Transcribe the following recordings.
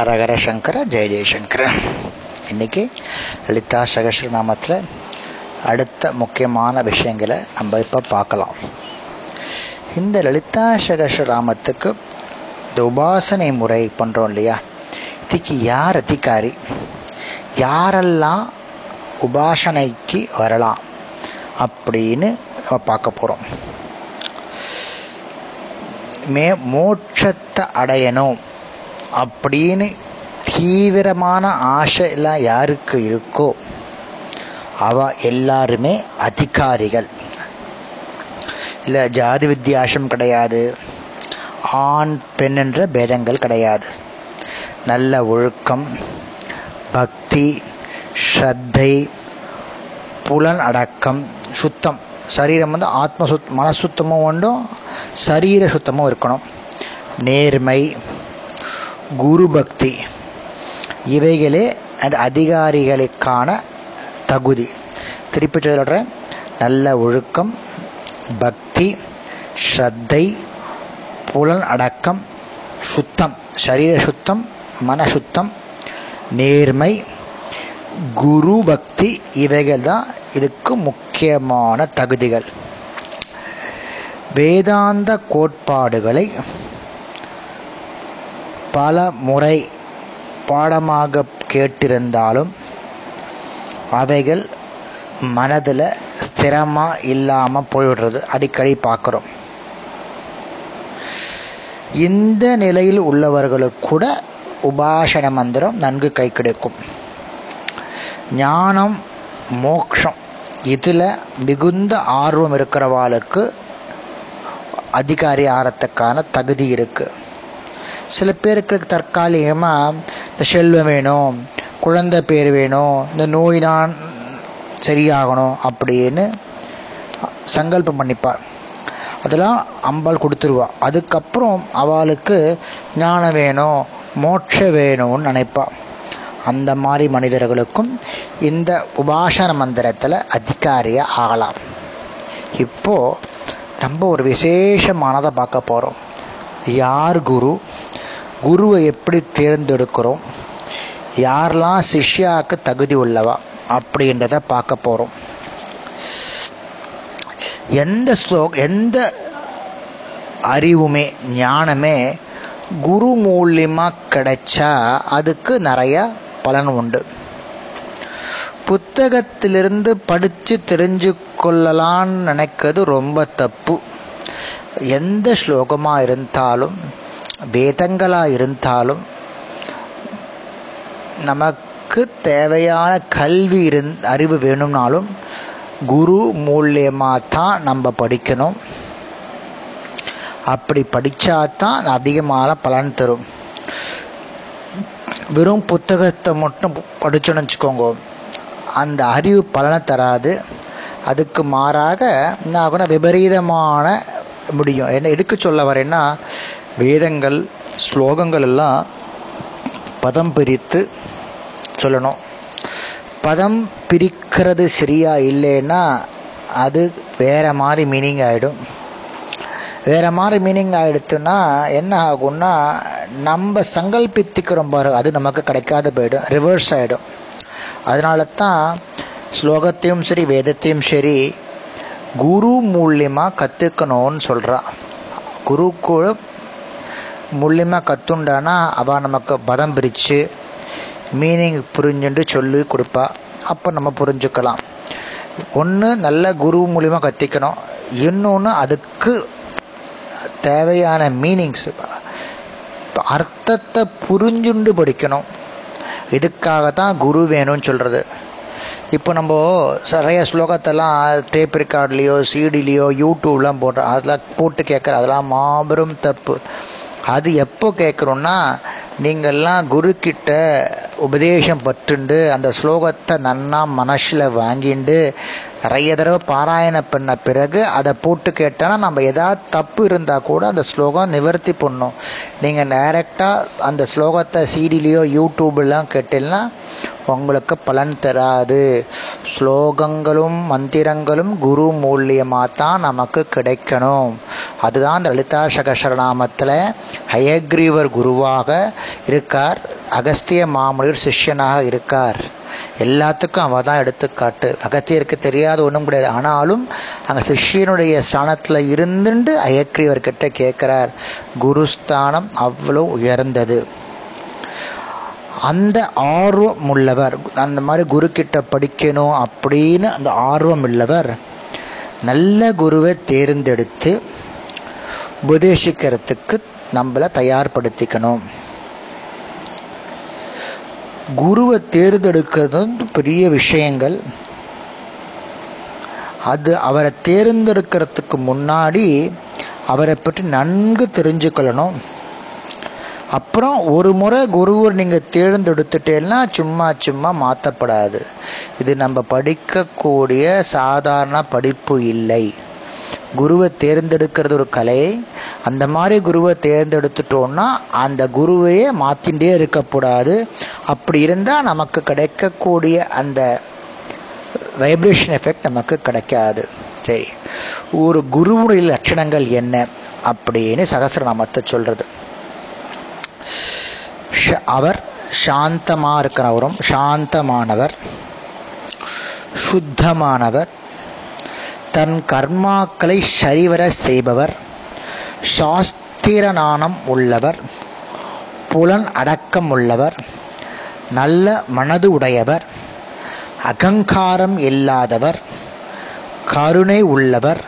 அரகர சங்கர ஜெய ஜெயசங்கர இன்னைக்கு லலிதா சகஸ்ரநாமத்தில் அடுத்த முக்கியமான விஷயங்களை நம்ம இப்போ பார்க்கலாம். இந்த லலிதா சகஸ்ரநாமத்துக்கு இந்த உபாசனை முறை பண்ணுறோம் இல்லையா? இதுக்கு யார் அதிகாரி? யாரெல்லாம் உபாசனைக்கு வரலாம் அப்படின்னு நம்ம பார்க்க போகிறோம் மே மோட்சத்தை அடையணும். அப்படின்னு தீவிரமான ஆசை எல்லாம் யாருக்கு இருக்கோ அவ எல்லாருமே அதிகாரிகள். இல்லை ஜாதி வித்தியாசம் கிடையாது. ஆண் பெண் என்ற பேதங்கள் கிடையாது. நல்ல ஒழுக்கம் பக்தி ஸ்ரத்தை புலன் அடக்கம் சுத்தம். சரீரம் வந்து ஆத்ம சுத் மனசுத்தமும் உண்டும் சரீர சுத்தமும் இருக்கணும். நேர்மை குரு பக்தி இவைகளே அந்த அதிகாரிகளுக்கான தகுதி. திருப்பி சொல்கிறேன் நல்ல ஒழுக்கம் பக்தி ஸ்ரத்தை புலன் அடக்கம் சுத்தம் சரீர சுத்தம் மன சுத்தம் நேர்மை குரு பக்தி இவைகள் தான் இதுக்கு முக்கியமான தகுதிகள். வேதாந்த கோட்பாடுகளை பல முறை பாடமாக கேட்டிருந்தாலும் அவைகள் மனதில் ஸ்திரமாக இல்லாமல் போய்விடுறது. அடிக்கடி பார்க்குறோம். இந்த நிலையில் உள்ளவர்களுக்கு கூட உபாசன மந்திரம் நன்கு கை கிடைக்கும். ஞானம் மோக்ஷம் இதில் மிகுந்த ஆர்வம் இருக்கிறவாளுக்கு அதிகாரி ஆறத்துக்கான தகுதி இருக்குது சில பேருக்கு தற்காலிகமாக இந்த செல்வம் வேணும் குழந்தை பேர் வேணும் இந்த நோய் நான் சரியாகணும் அப்படின்னு சங்கல்பம் பண்ணிப்பாள் அதெல்லாம் அம்பாள் கொடுத்துருவா. அதுக்கப்புறம் அவளுக்கு ஞானம் வேணும் மோட்ச வேணும்னு நினைப்பாள் அந்த மாதிரி மனிதர்களுக்கும் இந்த உபாசன மந்திரத்தில் அதிகாரியாக ஆகலாம். இப்போது நம்ம ஒரு விசேஷமானதை பார்க்க போகிறோம் யார் குரு? குருவை எப்படி தேர்ந்தெடுக்கிறோம்? யாரெல்லாம் சிஷ்யாவுக்கு தகுதி உள்ளவா? அப்படின்றத பார்க்க போகிறோம் எந்த ஸ்லோ எந்த அறிவுமே ஞானமே குரு மூலியமாக கிடைச்சா அதுக்கு நிறைய பலன் உண்டு. புத்தகத்திலிருந்து படித்து தெரிஞ்சு கொள்ளலான்னு நினைக்கிறது ரொம்ப தப்பு. எந்த ஸ்லோகமாக இருந்தாலும் வேதங்களாக இருந்தாலும் நமக்கு தேவையான கல்வி இருந் அறிவு வேணும்னாலும் குரு மூலியமாக தான் நம்ம படிக்கணும். அப்படி படித்தா தான் அதிகமான பலன் தரும். வெறும் புத்தகத்தை மட்டும் படிச்சோன்னு வச்சுக்கோங்க அந்த அறிவு பலனை தராது. அதுக்கு மாறாக என்ன ஆகுனா விபரீதமான முடியும். என்ன எதுக்கு சொல்ல வரேன்னா வேதங்கள் ஸ்லோகங்கள் எல்லாம் பதம் பிரித்து சொல்லணும். பதம் பிரிக்கிறது சரியா இல்லைன்னா அது வேறு மாதிரி மீனிங் ஆகிடும் வேறு மாதிரி மீனிங் ஆகிடுத்துன்னா என்ன ஆகும்னா நம்ம சங்கல்பித்துக்கிறோம் பாரு அது நமக்கு கிடைக்காது போயிடும் ரிவர்ஸ் ஆகிடும் அதனால தான் ஸ்லோகத்தையும் சரி வேதத்தையும் சரி குரு மூலியமாக கற்றுக்கணும்னு சொல்கிறா குரு கூட மூலியமாக கற்றுண்டானா அவள் நமக்கு பதம் பிரித்து மீனிங் புரிஞ்சுட்டு சொல்லி கொடுப்பா. அப்போ நம்ம புரிஞ்சுக்கலாம். ஒன்று நல்ல குரு மூலியமாக கற்றுக்கணும் இன்னொன்று அதுக்கு தேவையான மீனிங்ஸ் அர்த்தத்தை புரிஞ்சுண்டு படிக்கணும். இதுக்காக தான் குரு வேணும்னு சொல்கிறது இப்போ நம்ம நிறைய ஸ்லோகத்தெல்லாம் டேப் ரெக்கார்ட்லேயோ சீடிலேயோ யூடியூப்லாம் போடுற அதெல்லாம் போட்டு கேட்குற அதெல்லாம் மாபெரும் தப்பு. அது எப்போ கேட்குறோன்னா நீங்கள்லாம் குருக்கிட்ட உபதேசம் பற்றுண்டு அந்த ஸ்லோகத்தை நன்னா மனசில் வாங்கிண்டு நிறைய தடவை பாராயணம் பண்ண பிறகு அதை போட்டு கேட்டோன்னா நம்ம எதாவது தப்பு இருந்தால் கூட அந்த ஸ்லோகம் நிவர்த்தி பண்ணும். நீங்கள் டைரெக்டாக அந்த ஸ்லோகத்தை சீடிலேயோ யூடியூப்லாம் கேட்டீங்கன்னா உங்களுக்கு பலன் தராது. ஸ்லோகங்களும் மந்திரங்களும் குரு மூலியமாக தான் நமக்கு கிடைக்கணும். அதுதான் அந்த லலிதா சகசரநாமத்தில் ஹயக்ரீவர் குருவாக இருக்கார். அகஸ்திய மாமுனிவர் சிஷ்யனாக இருக்கார். எல்லாத்துக்கும் அவள் தான் எடுத்துக்காட்டு. அகத்தியருக்கு தெரியாத ஒன்றும் கிடையாது. ஆனாலும் அங்கே சிஷ்யனுடைய ஸ்தானத்தில் இருந்துட்டு அயக்ரியவர்கிட்ட கேட்குறார். குருஸ்தானம் அவ்வளோ உயர்ந்தது. அந்த ஆர்வம் உள்ளவர் அந்த மாதிரி குரு கிட்ட படிக்கணும் அப்படின்னு அந்த ஆர்வம் உள்ளவர் நல்ல குருவை தேர்ந்தெடுத்து உபதேசிக்கிறதுக்கு நம்மளை தயார்படுத்திக்கணும். குருவை தேர்ந்தெடுக்கிறது வந்து பெரிய விஷயங்கள். அது அவரை தேர்ந்தெடுக்கிறதுக்கு முன்னாடி அவரை பற்றி நன்கு தெரிஞ்சுக்கொள்ளணும். அப்புறம் ஒரு முறை குருவை நீங்கள் தேர்ந்தெடுத்துட்டேன்னா சும்மா சும்மா மாற்றப்படாது இது நம்ம படிக்கக்கூடிய சாதாரண படிப்பு இல்லை. குருவை தேர்ந்தெடுக்கிறது ஒரு கலை அந்த மாதிரி குருவை தேர்ந்தெடுத்துட்டோம்னா அந்த குருவையே மாற்றிகிட்டே இருக்கக்கூடாது. அப்படி இருந்தால் நமக்கு கிடைக்கக்கூடிய அந்த வைப்ரேஷன் எஃபெக்ட் நமக்கு கிடைக்காது. சரி ஒரு குருவுடைய லட்சணங்கள் என்ன அப்படின்னு சகசிரநாமத்தை சொல்கிறது அவர் சாந்தமாக இருக்கிறவரும் சாந்தமானவர் சுத்தமானவர் தன் கர்மாக்களை சரிவர செய்பவர் சாஸ்திர நாணம் உள்ளவர் புலன் அடக்கம் உள்ளவர் நல்ல மனது உடையவர் அகங்காரம் இல்லாதவர் கருணை உள்ளவர்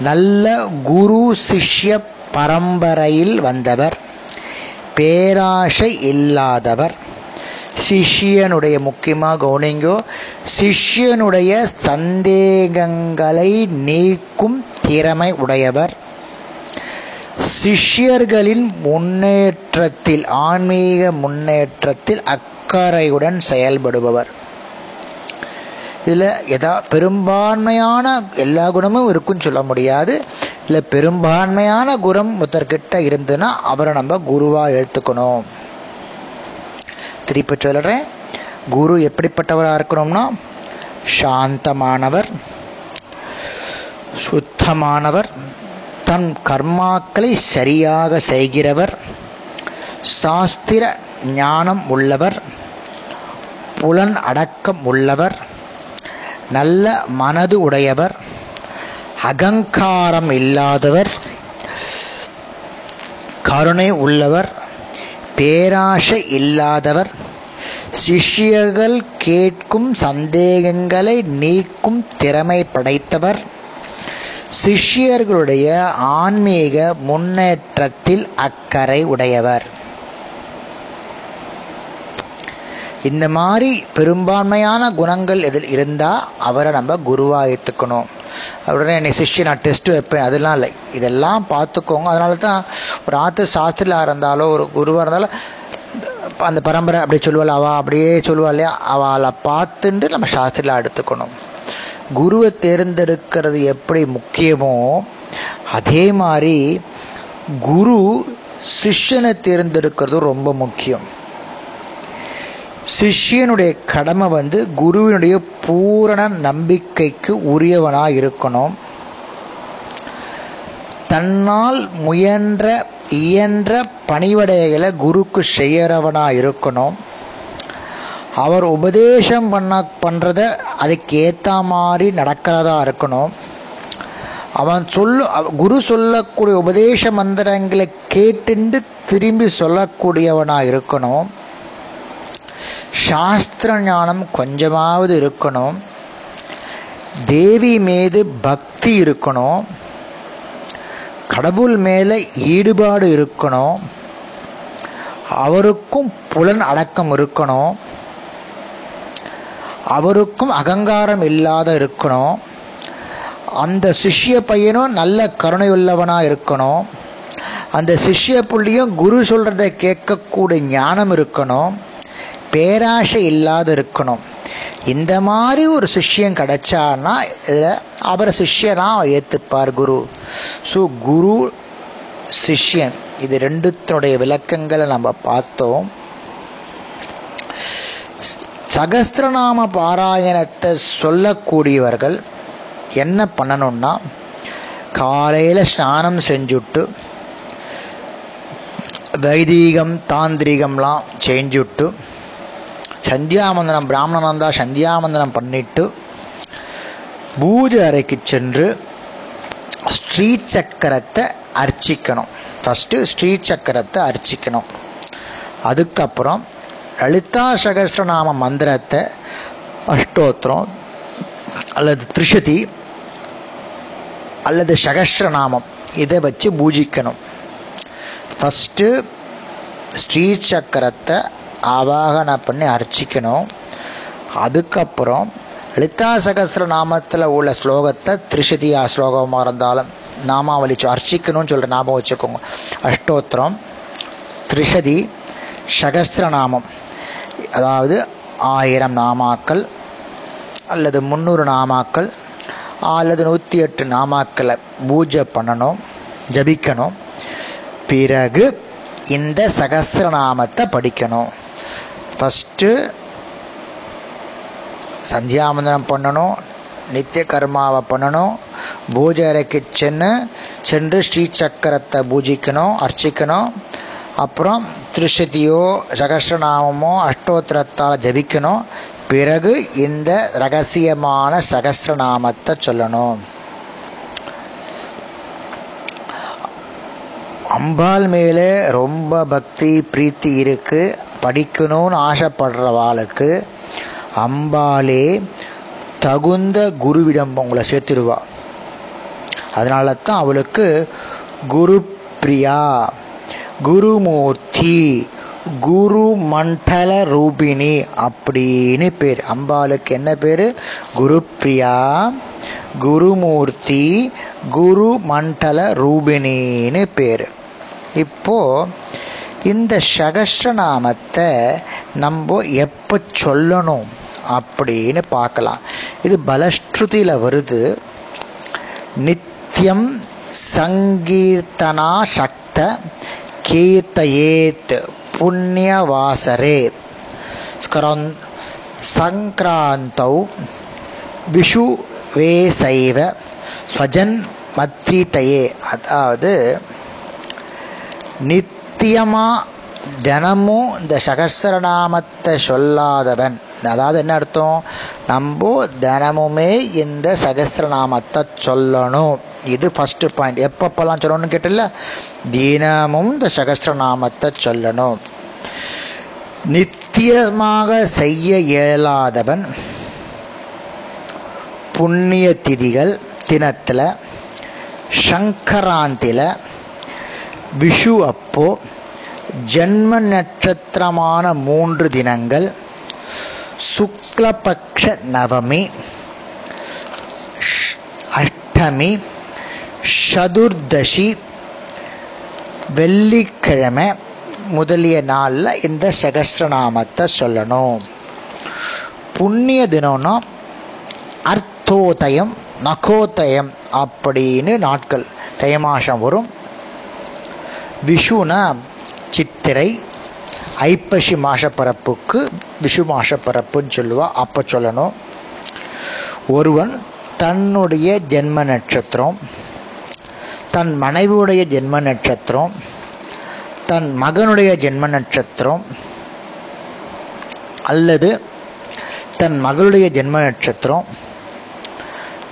நல்ல குரு சிஷ்ய பரம்பரையில் வந்தவர் பேராசை இல்லாதவர். சிஷ்யனுடைய முக்கியமாக கவனிங்கோ சிஷ்யனுடைய சந்தேகங்களை நீக்கும் திறமை உடையவர். சிஷ்யர்களின் முன்னேற்றத்தில் ஆன்மீக முன்னேற்றத்தில் அக்கறையுடன் செயல்படுபவர். இதில் எதா பெரும்பான்மையான எல்லா குணமும் இருக்குன்னு சொல்ல முடியாது. இல்லை பெரும்பான்மையான குணம் ஒருத்தர்கிட்ட இருந்துன்னா அவரை நம்ம குருவாக எடுத்துக்கணும் திருப்பி சொல்கிறேன் குரு எப்படிப்பட்டவராக இருக்கணும்னா சாந்தமானவர் சுத்தமானவர் தன் கர்மாக்களை சரியாக செய்கிறவர் சாஸ்திர ஞானம் உள்ளவர் புலன் அடக்கம் உள்ளவர் நல்ல மனது உடையவர் அகங்காரம் இல்லாதவர் கருணை உள்ளவர் பேராசை இல்லாதவர் சிஷ்யர்கள் கேட்கும் சந்தேகங்களை நீக்கும் திறமை படைத்தவர். சிஷ்யர்களுடைய ஆன்மீக முன்னேற்றத்தில் அக்கறை உடையவர். இந்த மாதிரி பெரும்பான்மையான குணங்கள் எதில் இருந்தால் அவரை நம்ம குருவாக ஏற்றுக்கணும் அவருடனே என்னை சிஷ்ய நான் டெஸ்ட்டு வைப்பேன். அதெல்லாம் இல்லை. இதெல்லாம் பார்த்துக்கோங்க. அதனால தான் ஒரு ஆத்து சாஸ்திரியாக இருந்தாலோ ஒரு குருவாக இருந்தாலும் அந்த பரம்பரை அப்படி சொல்லுவாள் அவள் அப்படியே சொல்லுவாள் இல்லையா? அவளை பார்த்துட்டு நம்ம சாஸ்திரியில் எடுத்துக்கணும் குருவை தேர்ந்தெடுக்கிறது எப்படி முக்கியமோ அதே மாதிரி குரு சிஷ்யனை தேர்ந்தெடுக்கிறது ரொம்ப முக்கியம். சிஷ்யனுடைய கடமை வந்து குருவினுடைய பூரண நம்பிக்கைக்கு உரியவனாக இருக்கணும். தன்னால் முயன்ற இயன்ற பணிவடைகளை குருக்கு செய்யறவனாக இருக்கணும். அவர் உபதேசம் பண்ண பண்ணுறத அதுக்கு ஏற்ற மாதிரி நடக்கிறதா இருக்கணும். அவன் சொல்லு குரு சொல்லக்கூடிய உபதேச மந்திரங்களை கேட்டுண்டு திரும்பி சொல்லக்கூடியவனாக இருக்கணும். சாஸ்திர ஞானம் கொஞ்சமாவது இருக்கணும். தேவி மீது பக்தி இருக்கணும். கடவுள் மேலே ஈடுபாடு இருக்கணும். அவருக்கும் புலன் அடக்கம் இருக்கணும். அவருக்கும் அகங்காரம் இல்லாத இருக்கணும். அந்த சிஷ்ய பையனும் நல்ல கருணையுள்ளவனாக இருக்கணும். அந்த சிஷ்ய புள்ளியும் குரு சொல்கிறத கேட்கக்கூடிய ஞானம் இருக்கணும். பேராசை இல்லாத இருக்கணும். இந்த மாதிரி ஒரு சிஷ்யம் கிடைச்சான்னா அவரை சிஷ்யனாக ஏற்றுப்பார் குரு. ஸோ குரு சிஷ்யன் இது ரெண்டுத்தினுடைய விளக்கங்களை நம்ம பார்த்தோம். சகஸ்திரநாம பாராயணத்தை சொல்லக்கூடியவர்கள் என்ன பண்ணணும்னா காலையில் ஸ்நானம் செஞ்சுட்டு வைதீகம் தாந்திரிகம்லாம் செஞ்சுட்டு சந்தியாவந்தனம் பிராமணனாக இருந்தால் சந்தியாவந்தனம் பண்ணிட்டு பூஜை அறைக்கு சென்று ஸ்ரீ சக்கரத்தை அர்ச்சிக்கணும். ஃபஸ்ட்டு ஸ்ரீ சக்கரத்தை அர்ச்சிக்கணும். அதுக்கப்புறம் லலிதா சகசிரநாம மந்திரத்தை அஷ்டோத்திரம் அல்லது திரிஷதி அல்லது சகசிரநாமம் இதை வச்சு பூஜிக்கணும். ஃபஸ்ட்டு ஸ்ரீ சக்கரத்தை ஆவாகன பண்ணி அர்ச்சிக்கணும். அதுக்கப்புறம் லலிதா சகசிர நாமத்தில் உள்ள ஸ்லோகத்தை திரிசதியா ஸ்லோகமாக இருந்தாலும் நாமாவளி அர்ச்சிக்கணும்னு சொல்கிற ஞாபகம் வச்சுக்கோங்க. அஷ்டோத்திரம் திரிஷதி சகசிரநாமம் அதாவது ஆயிரம் நாமாக்கள் அல்லது முந்நூறு நாமாக்கள் அல்லது நூற்றி எட்டு நாமாக்களை பூஜை பண்ணணும் ஜபிக்கணும். பிறகு இந்த சகசிரநாமத்தை படிக்கணும். ஃபஸ்ட்டு சந்தியாவந்தனம் பண்ணணும் நித்திய கர்மாவை பண்ணணும் பூஜை அறைக்கு சென்று சென்று ஸ்ரீ சக்கரத்தை பூஜிக்கணும் அர்ச்சிக்கணும். அப்புறம் திருஷதியோ சகசிரநாமமோ அஷ்டோத்திரத்தால் ஜபிக்கணும். பிறகு இந்த ரகசியமான சகசிரநாமத்தை சொல்லணும். அம்பாள் மேலே ரொம்ப பக்தி பிரீத்தி இருக்குது படிக்கணும்னு ஆசைப்படுறவாளுக்கு அம்பாலே தகுந்த குருவிடம் உங்களை சேர்த்துடுவா. அதனால தான் அவளுக்கு குரு பிரியா குருமூர்த்தி குரு மண்டல ரூபிணி அப்படின்னு பேர். அம்பாளுக்கு என்ன பேர்? குரு பிரியா குருமூர்த்தி குரு மண்டல ரூபிணின்னு பேர். இப்போது இந்த சகஸ்ரநாமத்தை நம்ம எப்போ சொல்லணும் அப்படின்னு பார்க்கலாம். இது பலஸ்ருதியில் வருது. நித்தியம் சங்கீர்த்தனா சக்த கீர்த்தயேத் புண்ணியவாசரே. சங்கிராந்தௌ விஷு வேசைவ ஸ்வஜன் மத்ரிதையே அதாவது நித் நித்தியமாக தினமும் இந்த சகசரநாமத்தை சொல்லாதவன். அதாவது என்ன அர்த்தம்? நம்ம தினமுமே இந்த சகசிரநாமத்தை சொல்லணும். இது ஃபஸ்ட்டு பாயிண்ட் எப்பப்பெல்லாம் சொல்லணும்னு கேட்டில்ல? தினமும் இந்த சகசிரநாமத்தை சொல்லணும். நித்தியமாக செய்ய இயலாதவன் புண்ணிய திதிகள் தினத்தில் சங்கராந்தியில் விஷு அப்போ ஜென்ம நட்சத்திரமான மூன்று தினங்கள். சுக்லபக்ஷ நவமி அஷ்டமி சதுர்தசி வெள்ளிக்கிழமை முதலிய நாளில் இந்த சகசிரநாமத்தை சொல்லணும். புண்ணிய தினம்னா அர்த்தோதயம் நகோதயம் அப்படின்னு நாட்கள் தயமாசம் வரும். விஷுனா சித்திரை ஐப்பசி மாசப்பரப்புக்கு விஷு மாசப்பரப்புன்னு சொல்லுவா அப்போ சொல்லணும். ஒருவன் தன்னுடைய ஜென்ம நட்சத்திரம் தன் மனைவியுடைய ஜென்ம நட்சத்திரம் தன் மகனுடைய ஜென்ம நட்சத்திரம் அல்லது தன் மகளுடைய ஜென்ம நட்சத்திரம்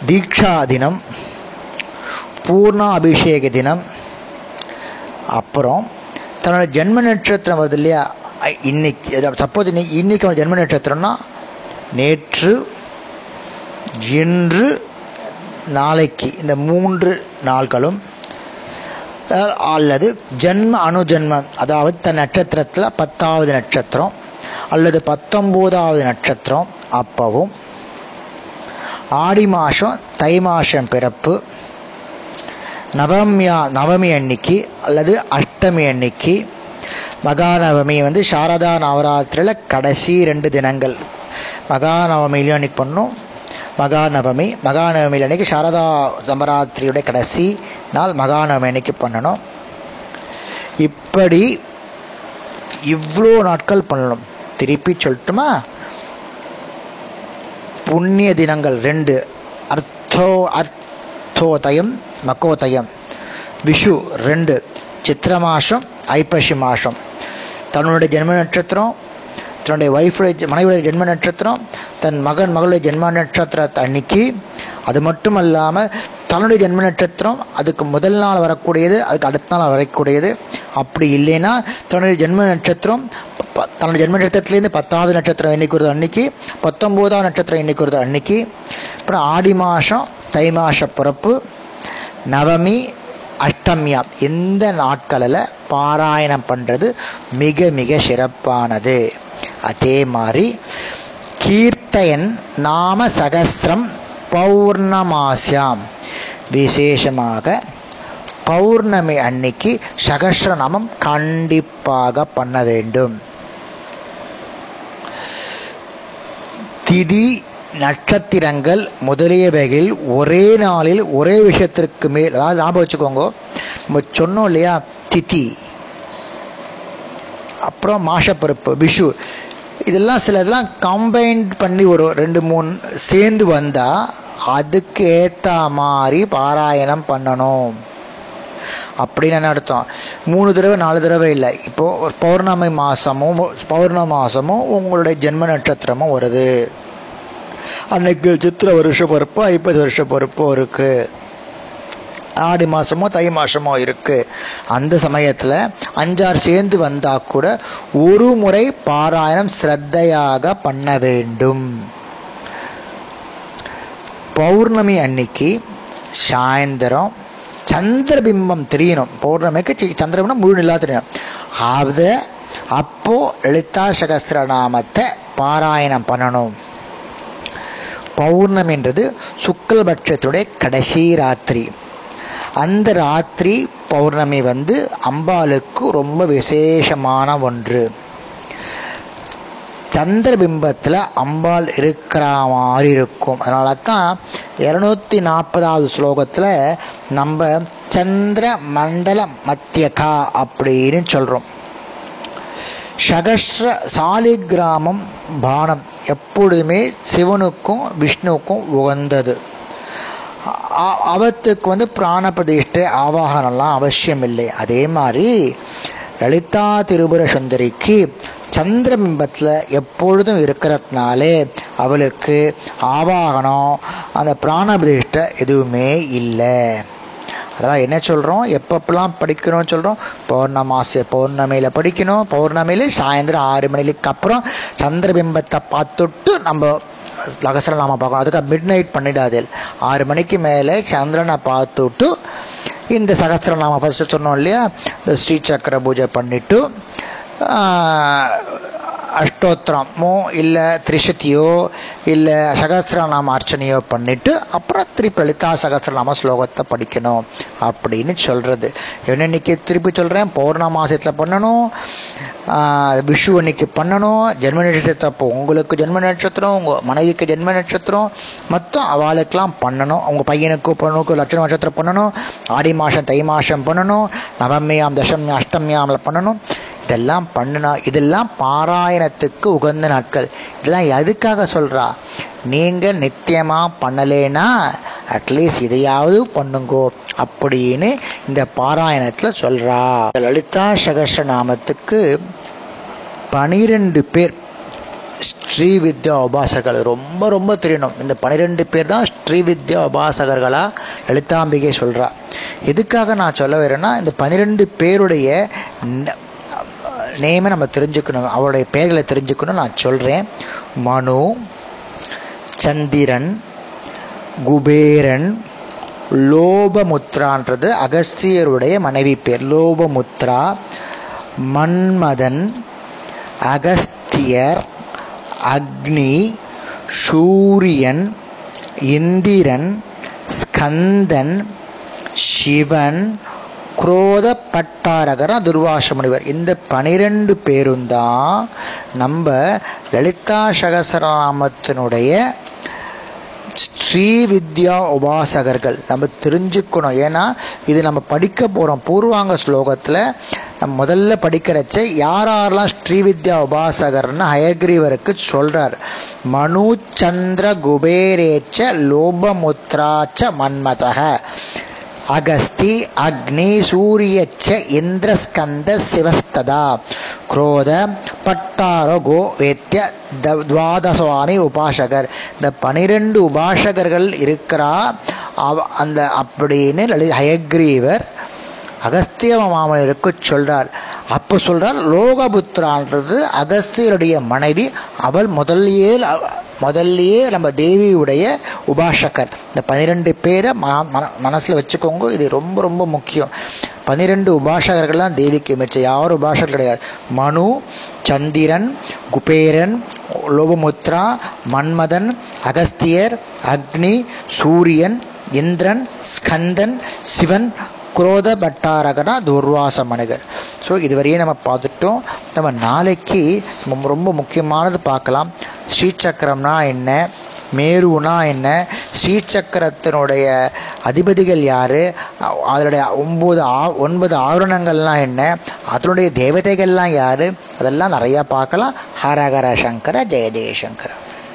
தீக்ஷா தினம் பூர்ணா அபிஷேக தினம் அப்புறம் தன்னோட ஜென்ம நட்சத்திரம் வருது இல்லையா? இன்னைக்கு சப்போஸ் இன்னைக்கு இன்னைக்கு அவன் ஜென்ம நட்சத்திரம்னா நேற்று இன்று நாளைக்கு இந்த மூன்று நாள்களும் அல்லது ஜென்ம அணுஜென்மம் அதாவது தன் நட்சத்திரத்தில் பத்தாவது நட்சத்திரம் அல்லது பத்தொம்போதாவது நட்சத்திரம் அப்பவும் ஆடி மாதம் தை மாதம் பிறப்பு நவமியா நவமி அன்னைக்கு அல்லது அஷ்டமி அன்னைக்கு மகாநவமி வந்து சாரதா நவராத்திரியில் கடைசி ரெண்டு தினங்கள். மகாநவமிலையும் அன்னைக்கு பண்ணும். மகாநவமி மகாநவமியில் அன்னைக்கு சாரதா நவராத்திரியுடைய கடைசி நாள் மகாநவமி அன்னைக்கு பண்ணணும். இப்படி இவ்வளோ நாட்கள் பண்ணணும். திருப்பி சொல்லட்டுமா? புண்ணிய தினங்கள் ரெண்டு. அர்த்தோ அர்த்தோதயம் மக்கோத்தயம் விஷு ரெண்டு சித்திர மாதம் ஐப்பசி மாதம் தன்னுடைய ஜென்ம நட்சத்திரம் தன்னுடைய ஒய்ஃபுடைய மனைவியுடைய ஜென்ம நட்சத்திரம் தன் மகன் மகளுடைய ஜென்ம நட்சத்திரத்தை அன்னைக்கு அது மட்டும் இல்லாமல் தன்னுடைய ஜென்ம நட்சத்திரம் அதுக்கு முதல் நாள் வரக்கூடியது அதுக்கு அடுத்த நாள் வரக்கூடியது. அப்படி இல்லைன்னா தன்னுடைய ஜென்ம நட்சத்திரம் தன்னுடைய ஜென்ம நட்சத்திரத்துலேருந்து பத்தாவது நட்சத்திரம் எண்ணிக்கிறது அன்னைக்கு பத்தொம்போதாவது நட்சத்திரம் எண்ணிக்கிறது அன்னைக்கு. அப்புறம் ஆடி மாதம் தை மாத பிறப்பு நவமி அஷ்டமியா இந்த நாட்களில் பாராயணம் பண்ணுறது மிக மிக சிறப்பானது. அதே மாதிரி கீர்த்தயன் நாம சகசிரம் பௌர்ணமாசியாம் விசேஷமாக பௌர்ணமி அன்னைக்கு சகசிரநாமம் கண்டிப்பாக பண்ண வேண்டும். திதி நட்சத்திரங்கள் முதலியவைகள் ஒரே நாளில் ஒரே விஷயத்திற்கு மேல் அதாவது ஞாபகம் வச்சுக்கோங்க. நம்ம சொன்னோம் இல்லையா? திதி. அப்புறம் மாஷப்பருப்பு விஷு. இதெல்லாம் சிலதெல்லாம் கம்பைன்ட் பண்ணி ஒரு ரெண்டு மூணு சேர்ந்து வந்தால் அதுக்கு ஏற்ற மாதிரி பாராயணம் பண்ணணும். அப்படின்னு என்ன அர்த்தம்? மூணு தடவை நாலு தடவை இல்லை. இப்போது பௌர்ணமி மாதமும் பௌர்ணமி மாதமும் உங்களுடைய ஜென்ம நட்சத்திரமும் வருது. அன்னைக்கு சித்திர வருஷ பொறுப்போ ஐப்பது வருஷ பொறுப்போ இருக்குது ஆடி மாதமோ தை மாதமோ இருக்குது அந்த சமயத்தில் அஞ்சாறு சேர்ந்து வந்தால் கூட ஒரு முறை பாராயணம் ஸ்ரத்தையாக பண்ண வேண்டும். பௌர்ணமி அன்னைக்கு சாயந்தரம் சந்திரபிம்பம் தெரியணும். பௌர்ணமிக்கு சந்திரபிம்பம் முழு நிலா தெரியணும். அதை அப்போது லலிதா சகஸ்திரநாமத்தை பாராயணம் பண்ணணும். பௌர்ணமின்றது சுக்கல்பட்சத்துடைய கடைசி ராத்திரி. அந்த ராத்திரி பௌர்ணமி வந்து அம்பாளுக்கு ரொம்ப விசேஷமான ஒன்று. சந்திரபிம்பத்தில் அம்பாள் இருக்கிற மாதிரி இருக்கும். அதனால தான் இரநூத்தி நாற்பதாவது ஸ்லோகத்தில் நம்ம சந்திர மண்டல மத்தியகா அப்படின்னு சொல்கிறோம் சகஸ்ர சாலிகிராமம் பானம் எப்பொழுதுமே சிவனுக்கும் விஷ்ணுவுக்கும் உகந்தது. அவத்துக்கு வந்து பிராண பிரதிஷ்டை ஆவாகனம்லாம் அவசியம் இல்லை அதே மாதிரி லலிதா திருபுர சுந்தரிக்கு சந்திரபிம்பத்தில் எப்பொழுதும் இருக்கிறதுனாலே அவளுக்கு ஆவாகனம் அந்த பிராண பிரதிஷ்டை எதுவுமே இல்லை. அதெல்லாம் என்ன சொல்கிறோம் எப்பப்பெல்லாம் படிக்கணும்னு சொல்கிறோம் பௌர்ணமாசு பௌர்ணமியில் படிக்கணும். பௌர்ணமியில் சாயந்தரம் ஆறு மணிக்கு அப்புறம் சந்திரபிம்பத்தை பார்த்துட்டு நம்ம லகசரநாம பார்க்கணும். அதுக்கு மிட் நைட் பண்ணிடாதே ஆறு மணிக்கு மேலே சந்திரனை பார்த்துட்டு இந்த சகஸ்திரநாம ஃபஸ்ட்டு சொன்னோம் இல்லையா? இந்த ஸ்ரீ சக்கர பூஜை பண்ணிவிட்டு அஷ்டோத்திரமோ இல்லை திரிசதியோ இல்லை சகசிரநாம அர்ச்சனையோ பண்ணிவிட்டு அப்புறம் திருப்பி லலிதா சகசிரநாம ஸ்லோகத்தை படிக்கணும் அப்படின்னு சொல்கிறது என்னன்னைக்கு திருப்பி சொல்கிறேன் பௌர்ணமாசத்தில் பண்ணணும். விஷு அன்னைக்கு பண்ணணும். ஜென்ம நட்சத்திரம் அப்போ உங்களுக்கு ஜென்ம நட்சத்திரம் உங்கள் மனைவிக்கு ஜென்ம நட்சத்திரம். மொத்தம் அவளுக்கெல்லாம் பண்ணணும். உங்கள் பையனுக்கு பொண்ணுக்கு லட்சண நட்சத்திரம் பண்ணணும். ஆடி மாதம் தை மாதம் பண்ணணும். நவமியாம் தசமியாம் அஷ்டமியாமில் பண்ணணும். இதெல்லாம் பண்ணுனா இதெல்லாம் பாராயணத்துக்கு உகந்த நாட்கள். இதெல்லாம் எதுக்காக சொல்கிறா நீங்கள் நித்தியமாக பண்ணலேன்னா அட்லீஸ்ட் இதையாவது பண்ணுங்கோ அப்படின்னு இந்த பாராயணத்தில் சொல்கிறா லலிதா சகஸ்ர நாமத்துக்கு பனிரெண்டு பேர் ஸ்ரீ வித்யா உபாசகர்கள். ரொம்ப ரொம்ப தெரியணும். இந்த பன்னிரெண்டு பேர் தான் ஸ்ரீ வித்யா உபாசகர்களாக லலிதாம்பிகை சொல்கிறா எதுக்காக நான் சொல்ல வரேன்னா இந்த பன்னிரெண்டு பேருடைய நேமை நம்ம தெரிஞ்சுக்கணும். அவருடைய பெயர்களை தெரிஞ்சுக்கணும். நான் சொல்கிறேன் மனு சந்திரன் குபேரன் லோபமுத்ரான்றது அகஸ்தியருடைய மனைவி பேர். லோபமுத்ரா மன்மதன் அகஸ்தியர் அக்னி சூரியன் இந்திரன் ஸ்கந்தன் சிவன் குரோத பட்டாரகர துர்வாச முனிவர் இந்த பனிரெண்டு பேரும் தான் நம்ம லலிதா சகசரநாமத்தினுடைய ஸ்ரீ வித்யா உபாசகர்கள். நம்ம தெரிஞ்சுக்கணும். ஏன்னா இது நம்ம படிக்க போகிறோம் பூர்வாங்க ஸ்லோகத்தில் நம்ம முதல்ல படிக்கிறச்ச யார் யாரெல்லாம் ஸ்ரீ வித்யா உபாசகர்னு ஹயக்ரீவருக்கு சொல்கிறார் மனு சந்திர குபேரேச்ச லோபமுத்ராச்ச மன்மதக அகஸ்தி அக்னி சூரியச்ச இந்திரஸ்கந்த சிவஸ்ததா. குரோத பட்டாரகோ வேத்திய த- துவாதசுவாமி உபாசகர். இந்த பனிரெண்டு உபாசகர்கள் இருக்கிறா அவ அந்த அப்படின்னு ஹயக்ரீவர் அகஸ்திய மாமனருக்கு சொல்றார். அப்போ சொல்கிறார் லோகபுத்திரான்றது அகஸ்தியருடைய மனைவி அவள் முதல்லையே முதல்லையே நம்ம தேவியுடைய உபாசகர். இந்த பன்னிரெண்டு பேரை ம மன மனசில் வச்சுக்கோங்க இது ரொம்ப ரொம்ப முக்கியம். பன்னிரெண்டு உபாசகர்கள் தான் தேவிக்கு மிச்சம். யாரும் உபாசகர் கிடையாது. மனு சந்திரன் குபேரன் லோபமுத்ரா மன்மதன் அகஸ்தியர் அக்னி சூரியன் இந்திரன் ஸ்கந்தன் சிவன் குரோத பட்டாரகனா துர்வாச மனிதர். ஸோ இதுவரையும் நம்ம பார்த்துட்டோம். நம்ம நாளைக்கு நம்ம ரொம்ப முக்கியமானது பார்க்கலாம். ஸ்ரீசக்கரம்னா என்ன? மேருனா என்ன? ஸ்ரீசக்கரத்தினுடைய அதிபதிகள் யார்? அதனுடைய ஒம்பது ஆ ஒன்பது ஆவரணங்கள்லாம் என்ன? அதனுடைய தேவதைகள்லாம் யார்? அதெல்லாம் நிறையா பார்க்கலாம். ஹரஹர சங்கர ஜெய ஜெயசங்கர.